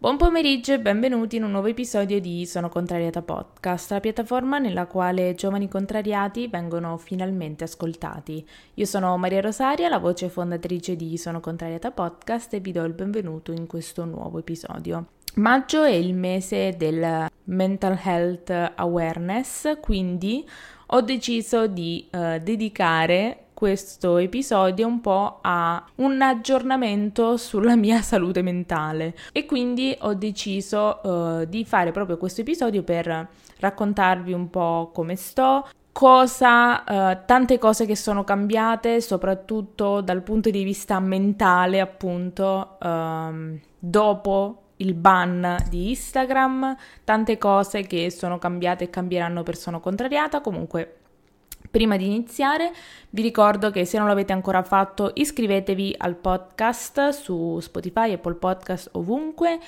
Buon pomeriggio e benvenuti in un nuovo episodio di Sono Contrariata Podcast, la piattaforma nella quale giovani contrariati vengono finalmente ascoltati. Io sono Maria Rosaria, la voce fondatrice di Sono Contrariata Podcast e vi do il benvenuto in questo nuovo episodio. Maggio è il mese del mental health awareness, quindi ho deciso di uh, dedicare questo episodio un po' a un aggiornamento sulla mia salute mentale. E quindi ho deciso uh, di fare proprio questo episodio per raccontarvi un po' come sto, cosa, uh, tante cose che sono cambiate, soprattutto dal punto di vista mentale, appunto, uh, dopo il ban di Instagram, tante cose che sono cambiate e cambieranno per Sono Contrariata, comunque Prima di iniziare vi ricordo che se non l'avete ancora fatto iscrivetevi al podcast su Spotify, Apple Podcast, ovunque,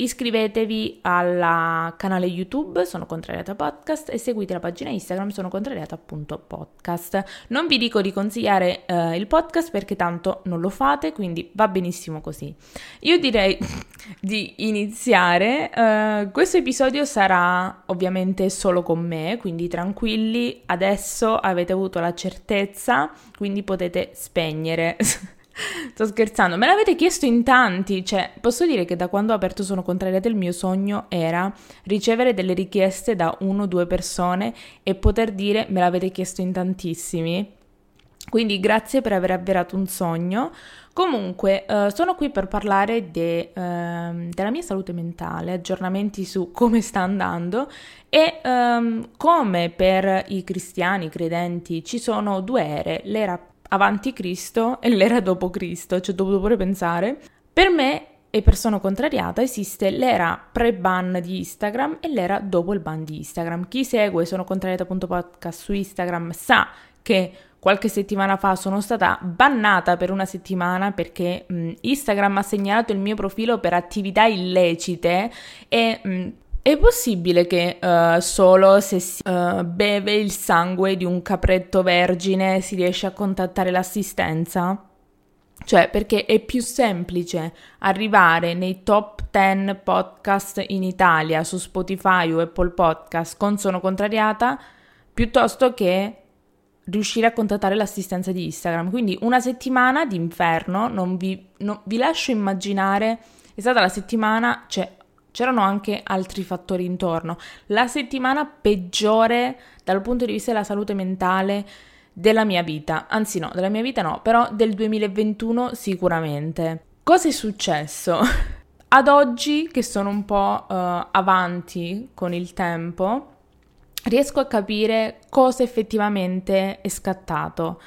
Iscrivetevi al canale YouTube, sono Contrariata Podcast, e seguite la pagina Instagram, sono contrariata.podcast. Non vi dico di consigliare uh, il podcast perché tanto non lo fate, quindi va benissimo così. Io direi di iniziare. Uh, questo episodio sarà ovviamente solo con me, quindi tranquilli, adesso avete avuto la certezza, quindi potete spegnere. Sto scherzando, me l'avete chiesto in tanti, cioè posso dire che da quando ho aperto Sono Contrariata il mio sogno era ricevere delle richieste da uno o due persone e poter dire me l'avete chiesto in tantissimi. Quindi grazie per aver avverato un sogno. Comunque, uh, sono qui per parlare de, uh, della mia salute mentale, aggiornamenti su come sta andando e um, come per i cristiani i credenti ci sono due ere, l'era avanti Cristo e l'era dopo Cristo, ci ho dovuto pure pensare. Per me e persona contrariata esiste l'era pre-ban di Instagram e l'era dopo il ban di Instagram. Chi segue Sono contrariata.podcast su Instagram sa che qualche settimana fa sono stata bannata per una settimana perché mh, Instagram ha segnalato il mio profilo per attività illecite e mh, è possibile che uh, solo se si uh, beve il sangue di un capretto vergine si riesce a contattare l'assistenza? Cioè, perché è più semplice arrivare nei top 10 podcast in Italia su Spotify o Apple Podcast con Sono Contrariata piuttosto che riuscire a contattare l'assistenza di Instagram. Quindi una settimana di inferno, non vi, non, vi lascio immaginare, è stata la settimana, cioè c'erano anche altri fattori intorno. La settimana peggiore dal punto di vista della salute mentale della mia vita, anzi no, della mia vita no, però del 2021 sicuramente. Cosa è successo? Ad oggi, che sono un po' uh, avanti con il tempo, riesco a capire cosa effettivamente è scattato.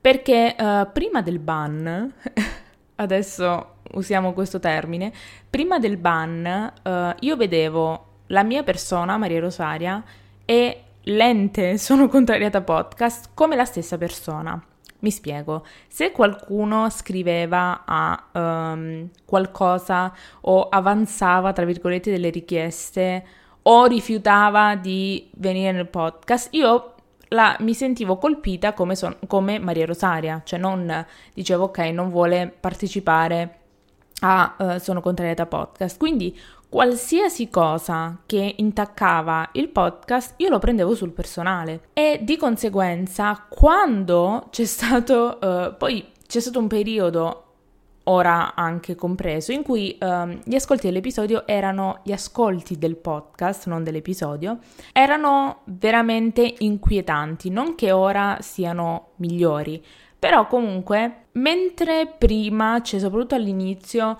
Perché uh, prima del ban, adesso usiamo questo termine, prima del ban uh, io vedevo la mia persona, Maria Rosaria, e l'ente Sono Contrariata Podcast come la stessa persona. Mi spiego, se qualcuno scriveva a um, qualcosa o avanzava, tra virgolette, delle richieste o rifiutava di venire nel podcast, io la, mi sentivo colpita come, son, come Maria Rosaria, cioè non dicevo ok, non vuole partecipare a uh, Sono Contrariata Podcast. Quindi qualsiasi cosa che intaccava il podcast io lo prendevo sul personale e di conseguenza quando c'è stato uh, poi c'è stato un periodo ora anche compreso, in cui um, gli ascolti dell'episodio erano gli ascolti del podcast, non dell'episodio, erano veramente inquietanti, non che ora siano migliori, però comunque, mentre prima, cioè soprattutto all'inizio,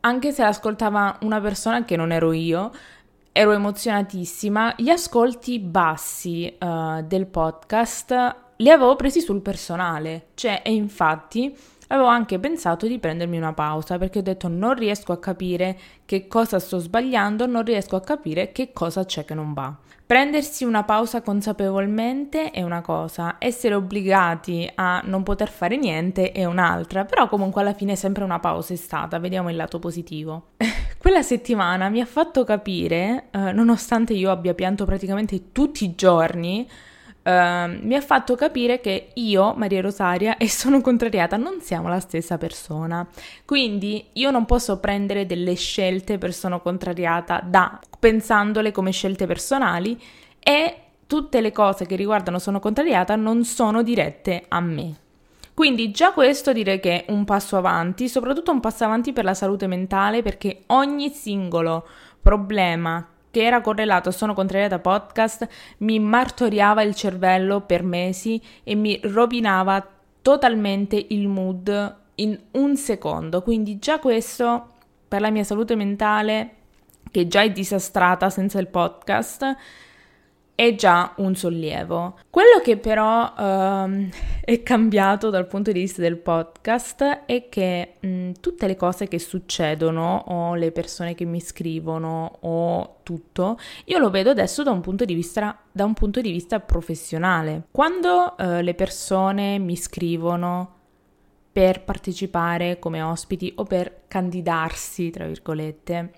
anche se ascoltava una persona che non ero io, ero emozionatissima, gli ascolti bassi uh, del podcast li avevo presi sul personale, cioè e infatti avevo anche pensato di prendermi una pausa perché ho detto non riesco a capire che cosa sto sbagliando, non riesco a capire che cosa c'è che non va. Prendersi una pausa consapevolmente è una cosa, essere obbligati a non poter fare niente è un'altra, però comunque alla fine sempre una pausa è stata, vediamo il lato positivo. Quella settimana mi ha fatto capire, eh, nonostante io abbia pianto praticamente tutti i giorni, uh, mi ha fatto capire che io, Maria Rosaria, e sono contrariata non siamo la stessa persona. Quindi io non posso prendere delle scelte per sono contrariata da pensandole come scelte personali e tutte le cose che riguardano sono contrariata non sono dirette a me. Quindi già questo direi che è un passo avanti, soprattutto un passo avanti per la salute mentale perché ogni singolo problema che era correlato a Sono Contrariata Podcast mi martoriava il cervello per mesi e mi rovinava totalmente il mood in un secondo. Quindi già questo per la mia salute mentale, che già è disastrata senza il podcast, è già un sollievo. Quello che però um, è cambiato dal punto di vista del podcast è che mh, tutte le cose che succedono o le persone che mi scrivono o tutto, io lo vedo adesso da un punto di vista, un punto di vista professionale. Quando uh, le persone mi scrivono per partecipare come ospiti o per candidarsi, tra virgolette,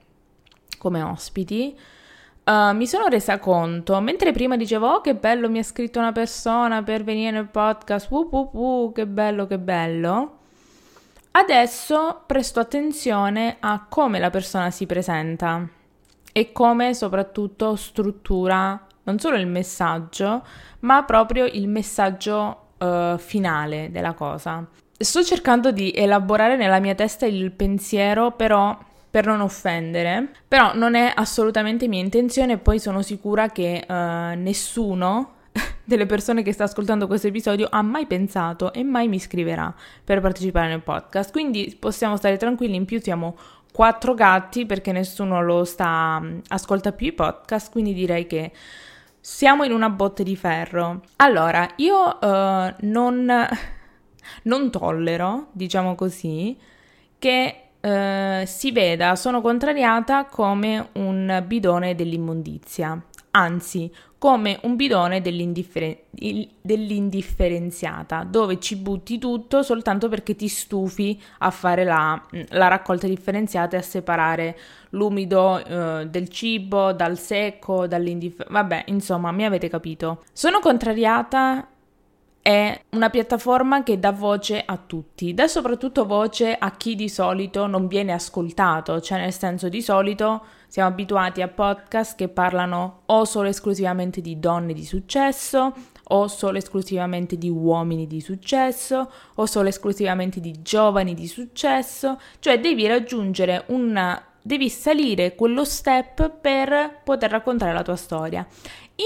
come ospiti, Uh, mi sono resa conto, mentre prima dicevo oh che bello mi ha scritto una persona per venire nel podcast, uh, uh, uh, che bello, che bello, adesso presto attenzione a come la persona si presenta e come soprattutto struttura non solo il messaggio, ma proprio il messaggio uh, finale della cosa. Sto cercando di elaborare nella mia testa il pensiero, però per non offendere, però non è assolutamente mia intenzione e poi sono sicura che uh, nessuno delle persone che sta ascoltando questo episodio ha mai pensato e mai mi scriverà per partecipare nel podcast, quindi possiamo stare tranquilli, in più siamo quattro gatti perché nessuno lo sta ascolta più i podcast, quindi direi che siamo in una botte di ferro. Allora, io uh, non, non tollero, diciamo così, che eh, si veda sono contrariata come un bidone dell'immondizia, anzi come un bidone dell'indifferen- dell'indifferenziata, dove ci butti tutto soltanto perché ti stufi a fare la, la raccolta differenziata e a separare l'umido eh, del cibo dal secco, dall'indifferenziato. Vabbè, insomma, mi avete capito. Sono contrariata è una piattaforma che dà voce a tutti, dà soprattutto voce a chi di solito non viene ascoltato, cioè nel senso di solito siamo abituati a podcast che parlano o solo esclusivamente di donne di successo, o solo esclusivamente di uomini di successo, o solo esclusivamente di giovani di successo, cioè devi raggiungere una devi salire quello step per poter raccontare la tua storia.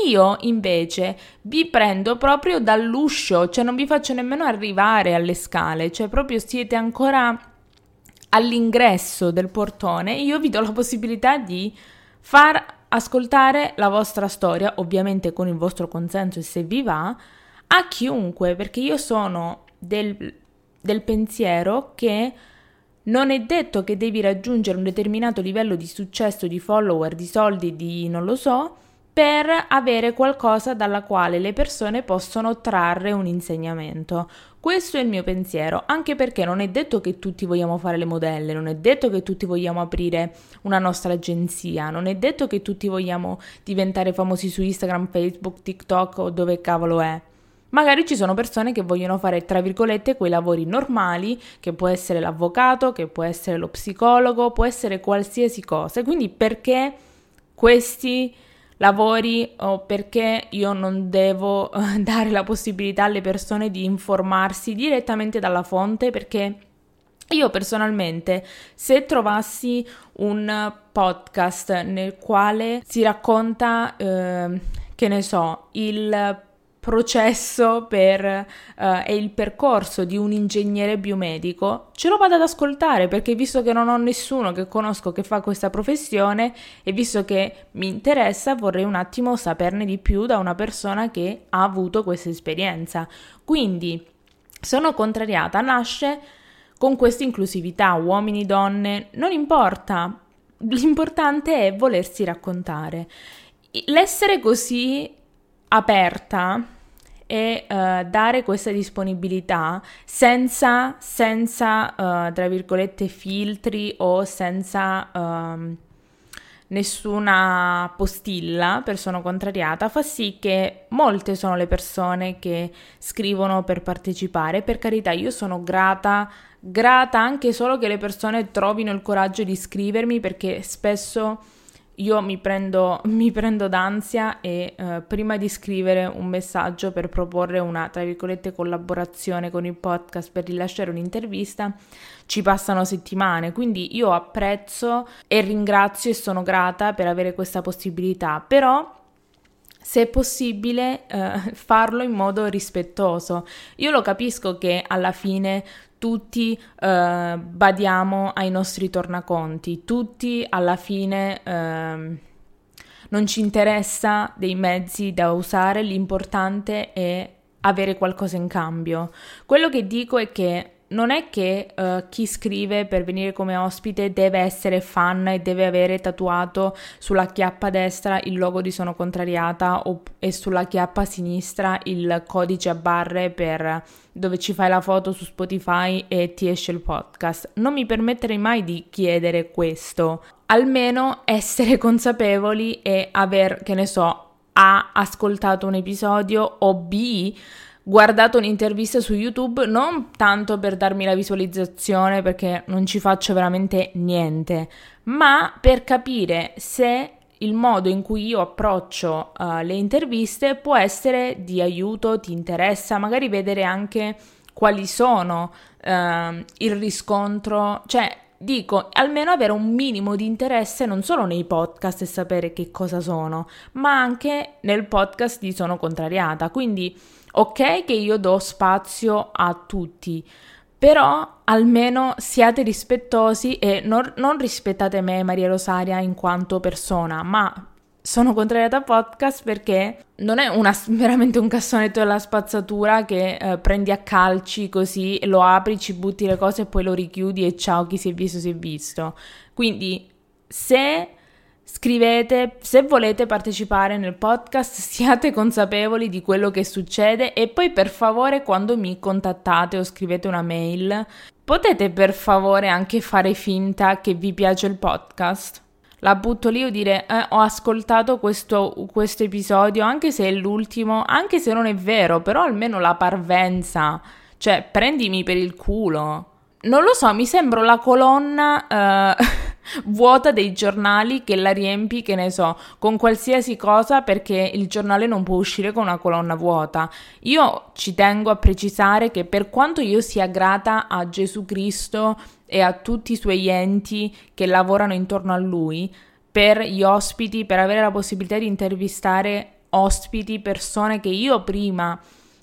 Io invece vi prendo proprio dall'uscio, cioè non vi faccio nemmeno arrivare alle scale, cioè proprio siete ancora all'ingresso del portone, io vi do la possibilità di far ascoltare la vostra storia, ovviamente con il vostro consenso e se vi va, a chiunque, perché io sono del, del pensiero che non è detto che devi raggiungere un determinato livello di successo, di follower, di soldi, di non lo so, per avere qualcosa dalla quale le persone possono trarre un insegnamento. Questo è il mio pensiero, anche perché non è detto che tutti vogliamo fare le modelle, non è detto che tutti vogliamo aprire una nostra agenzia, non è detto che tutti vogliamo diventare famosi su Instagram, Facebook, TikTok o dove cavolo è. Magari ci sono persone che vogliono fare, tra virgolette, quei lavori normali, che può essere l'avvocato, che può essere lo psicologo, può essere qualsiasi cosa. Quindi perché questi lavori o perché io non devo eh, dare la possibilità alle persone di informarsi direttamente dalla fonte perché io personalmente, se trovassi un podcast nel quale si racconta, eh, che ne so, il processo per, uh, e il percorso di un ingegnere biomedico, ce lo vado ad ascoltare perché visto che non ho nessuno che conosco che fa questa professione e visto che mi interessa vorrei un attimo saperne di più da una persona che ha avuto questa esperienza. Quindi sono contrariata, nasce con questa inclusività, uomini, donne, non importa, l'importante è volersi raccontare. L'essere così aperta e uh, dare questa disponibilità senza, senza uh, tra virgolette, filtri o senza, um, nessuna postilla per Sono Contrariata fa sì che molte sono le persone che scrivono per partecipare. Per carità, io sono grata, grata anche solo che le persone trovino il coraggio di scrivermi perché spesso io mi prendo, mi prendo d'ansia e eh, prima di scrivere un messaggio per proporre una, tra virgolette, collaborazione con il podcast per rilasciare un'intervista, ci passano settimane. Quindi io apprezzo e ringrazio e sono grata per avere questa possibilità, però se è possibile eh, farlo in modo rispettoso. Io lo capisco che alla fine tutti eh, badiamo ai nostri tornaconti, tutti alla fine eh, non ci interessa dei mezzi da usare, l'importante è avere qualcosa in cambio. Quello che dico è che non è che uh, chi scrive per venire come ospite deve essere fan e deve avere tatuato sulla chiappa destra il logo di Sono Contrariata o, e sulla chiappa sinistra il codice a barre per dove ci fai la foto su Spotify e ti esce il podcast. Non mi permetterei mai di chiedere questo. Almeno essere consapevoli e aver, che ne so, A ascoltato un episodio o B guardato un'intervista su YouTube non tanto per darmi la visualizzazione perché non ci faccio veramente niente, ma per capire se il modo in cui io approccio uh, le interviste può essere di aiuto, ti interessa, magari vedere anche quali sono uh, il riscontro, cioè dico almeno avere un minimo di interesse non solo nei podcast e sapere che cosa sono, ma anche nel podcast di Sono Contrariata. Quindi Ok che io do spazio a tutti, però almeno siate rispettosi e non, non rispettate me, Maria Rosaria, in quanto persona, ma sono contrariata al podcast perché non è una, veramente un cassonetto della spazzatura che eh, prendi a calci così, lo apri, ci butti le cose e poi lo richiudi e ciao, chi si è visto si è visto. Quindi se Scrivete, se volete partecipare nel podcast siate consapevoli di quello che succede e poi per favore quando mi contattate o scrivete una mail potete per favore anche fare finta che vi piace il podcast. La butto lì o dire eh, ho ascoltato questo, questo episodio anche se è l'ultimo, anche se non è vero, però almeno la parvenza, cioè prendimi per il culo. Non lo so, mi sembro la colonna... Uh, vuota dei giornali che la riempi, che ne so, con qualsiasi cosa perché il giornale non può uscire con una colonna vuota. Io ci tengo a precisare che per quanto io sia grata a Gesù Cristo e a tutti i suoi enti che lavorano intorno a lui, per gli ospiti, per avere la possibilità di intervistare ospiti, persone che io prima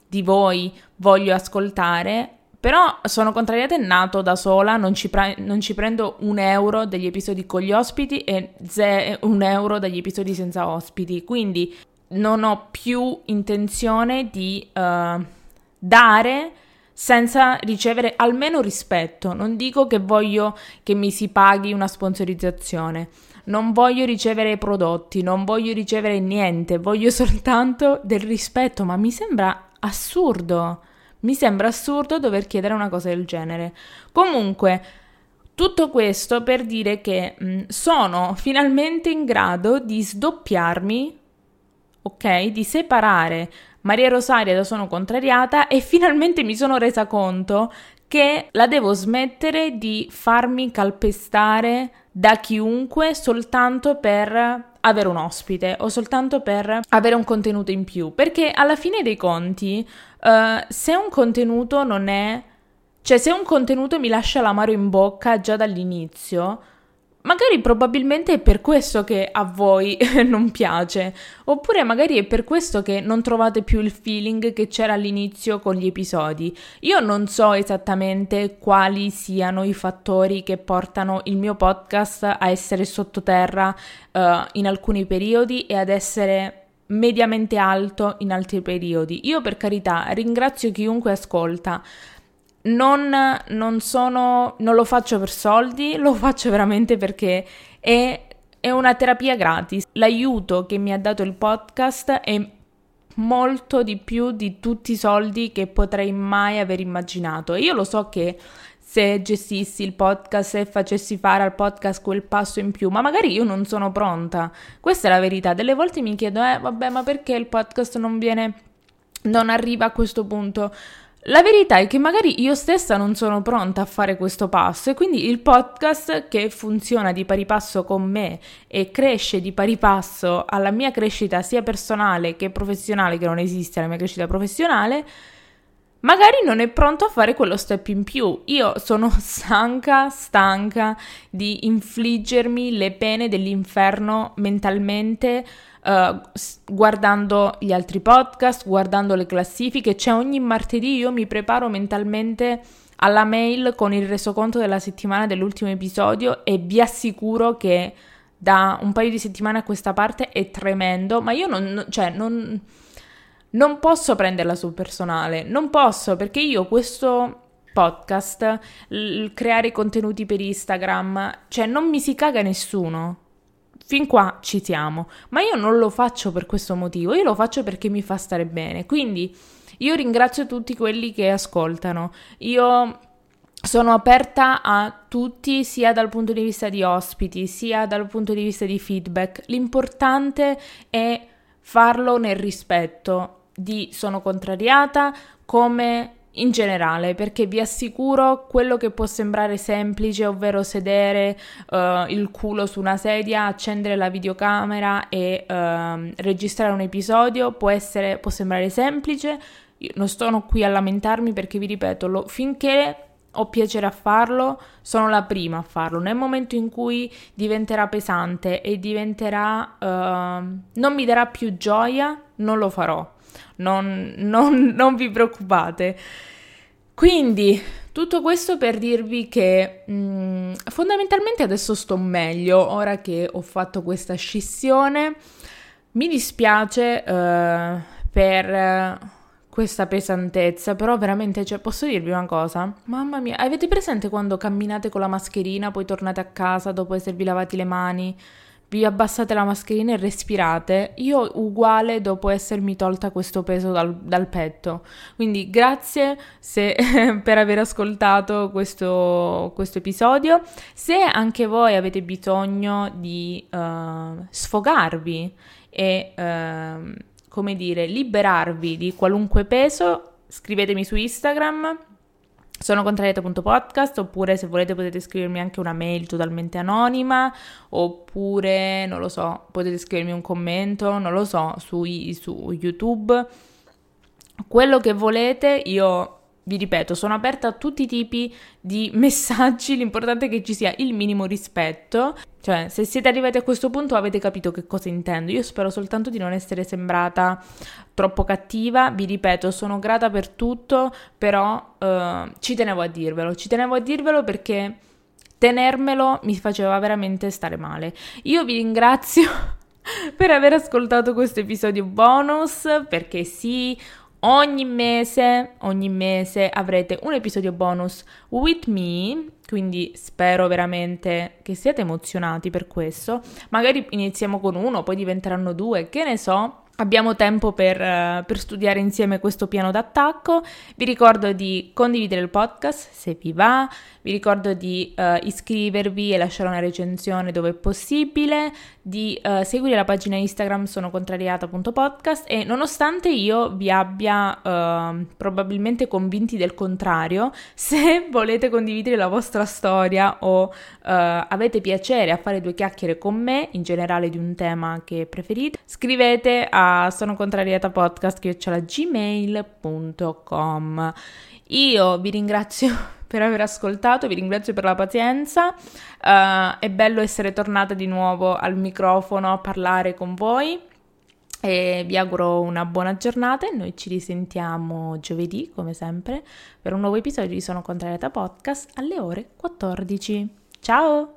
di voi voglio ascoltare, però sono contrariata è nato da sola, non ci, pre- non ci, prendo un euro dagli episodi con gli ospiti e ze- un euro dagli episodi senza ospiti. Quindi non ho più intenzione di uh, dare senza ricevere almeno rispetto. Non dico che voglio che mi si paghi una sponsorizzazione. Non voglio ricevere prodotti, non voglio ricevere niente, voglio soltanto del rispetto, ma mi sembra assurdo. Mi sembra assurdo dover chiedere una cosa del genere. Comunque, tutto questo per dire che mh, mm, sono finalmente in grado di sdoppiarmi, ok? Di separare Maria Rosaria da Sono Contrariata e finalmente mi sono resa conto che la devo smettere di farmi calpestare da chiunque soltanto per avere un ospite o soltanto per avere un contenuto in più, perché alla fine dei conti uh, se un contenuto non è... cioè se un contenuto mi lascia l'amaro in bocca già dall'inizio, magari probabilmente è per questo che a voi non piace, oppure magari è per questo che non trovate più il feeling che c'era all'inizio con gli episodi. Io non so esattamente quali siano i fattori che portano il mio podcast a essere sottoterra uh, in alcuni periodi e ad essere mediamente alto in altri periodi. Io per carità ringrazio chiunque ascolta. Non, non, sono, non lo faccio per soldi, lo faccio veramente perché è, è una terapia gratis. L'aiuto che mi ha dato il podcast è molto di più di tutti i soldi che potrei mai aver immaginato. Io lo so che se gestissi il podcast e facessi fare al podcast quel passo in più, ma magari io non sono pronta. Questa è la verità. Delle volte mi chiedo, eh, vabbè, ma perché il podcast non viene, non arriva a questo punto? La verità è che magari io stessa non sono pronta a fare questo passo e quindi il podcast che funziona di pari passo con me e cresce di pari passo alla mia crescita sia personale che professionale, che non esiste la mia crescita professionale, magari non è pronto a fare quello step in più. Io sono stanca, stanca di infliggermi le pene dell'inferno mentalmente. Uh, guardando gli altri podcast, guardando le classifiche, cioè ogni martedì io mi preparo mentalmente alla mail con il resoconto della settimana dell'ultimo episodio e vi assicuro che da un paio di settimane a questa parte è tremendo, ma io non, cioè, non, non posso prenderla sul personale, non posso perché io questo podcast, l- creare contenuti per Instagram, cioè non mi si caga nessuno. Fin qua ci siamo, ma io non lo faccio per questo motivo, io lo faccio perché mi fa stare bene. Quindi io ringrazio tutti quelli che ascoltano. Io sono aperta a tutti, sia dal punto di vista di ospiti, sia dal punto di vista di feedback. L'importante è farlo nel rispetto di sono contrariata come in generale, perché vi assicuro quello che può sembrare semplice, ovvero sedere uh, il culo su una sedia, accendere la videocamera e uh, registrare un episodio, può, essere, può sembrare semplice. Io non sono qui a lamentarmi perché vi ripeto, lo, finché ho piacere a farlo, sono la prima a farlo. Nel momento in cui diventerà pesante e diventerà uh, non mi darà più gioia, non lo farò non, non, non vi preoccupate. Quindi, tutto questo per dirvi che mh, mm, fondamentalmente adesso sto meglio, ora che ho fatto questa scissione. Mi dispiace uh, per questa pesantezza, però veramente, cioè, posso dirvi una cosa? Mamma mia, avete presente quando camminate con la mascherina, poi tornate a casa dopo esservi lavati le mani? Vi abbassate la mascherina e respirate. Io uguale dopo essermi tolta questo peso dal, dal petto. Quindi grazie se, per aver ascoltato questo, questo, episodio. Se anche voi avete bisogno di uh, sfogarvi e, uh, come dire, liberarvi di qualunque peso, scrivetemi su Instagram sono contrariata.podcast oppure se volete potete scrivermi anche una mail totalmente anonima oppure non lo so, potete scrivermi un commento, non lo so, su, su YouTube. Quello che volete, io vi ripeto, sono aperta a tutti i tipi di messaggi, l'importante è che ci sia il minimo rispetto. Cioè, se siete arrivati a questo punto avete capito che cosa intendo. Io spero soltanto di non essere sembrata troppo cattiva. Vi ripeto, sono grata per tutto, però uh, ci tenevo a dirvelo. Ci tenevo a dirvelo perché tenermelo mi faceva veramente stare male. Io vi ringrazio per aver ascoltato questo episodio bonus, perché sì, Ogni mese, ogni mese avrete un episodio bonus with me, quindi spero veramente che siate emozionati per questo. Magari iniziamo con uno, poi diventeranno due, che ne so. Abbiamo tempo per, uh, per, studiare insieme questo piano d'attacco. Vi ricordo di condividere il podcast se vi va, vi ricordo di uh, iscrivervi e lasciare una recensione dove è possibile, di uh, seguire la pagina Instagram sono contrariata.podcast e nonostante io vi abbia probabilmente convinti del contrario, se volete condividere la vostra storia o avete piacere a fare due chiacchiere con me, in generale di un tema che preferite, scrivete sono contrariata podcast gmail.com. Io vi ringrazio per aver ascoltato, vi ringrazio per la pazienza. Uh, è bello essere tornata di nuovo al microfono a parlare con voi. E vi auguro una buona giornata e noi ci risentiamo giovedì, come sempre, per un nuovo episodio di Sono Contrariata Podcast alle ore 14. Ciao!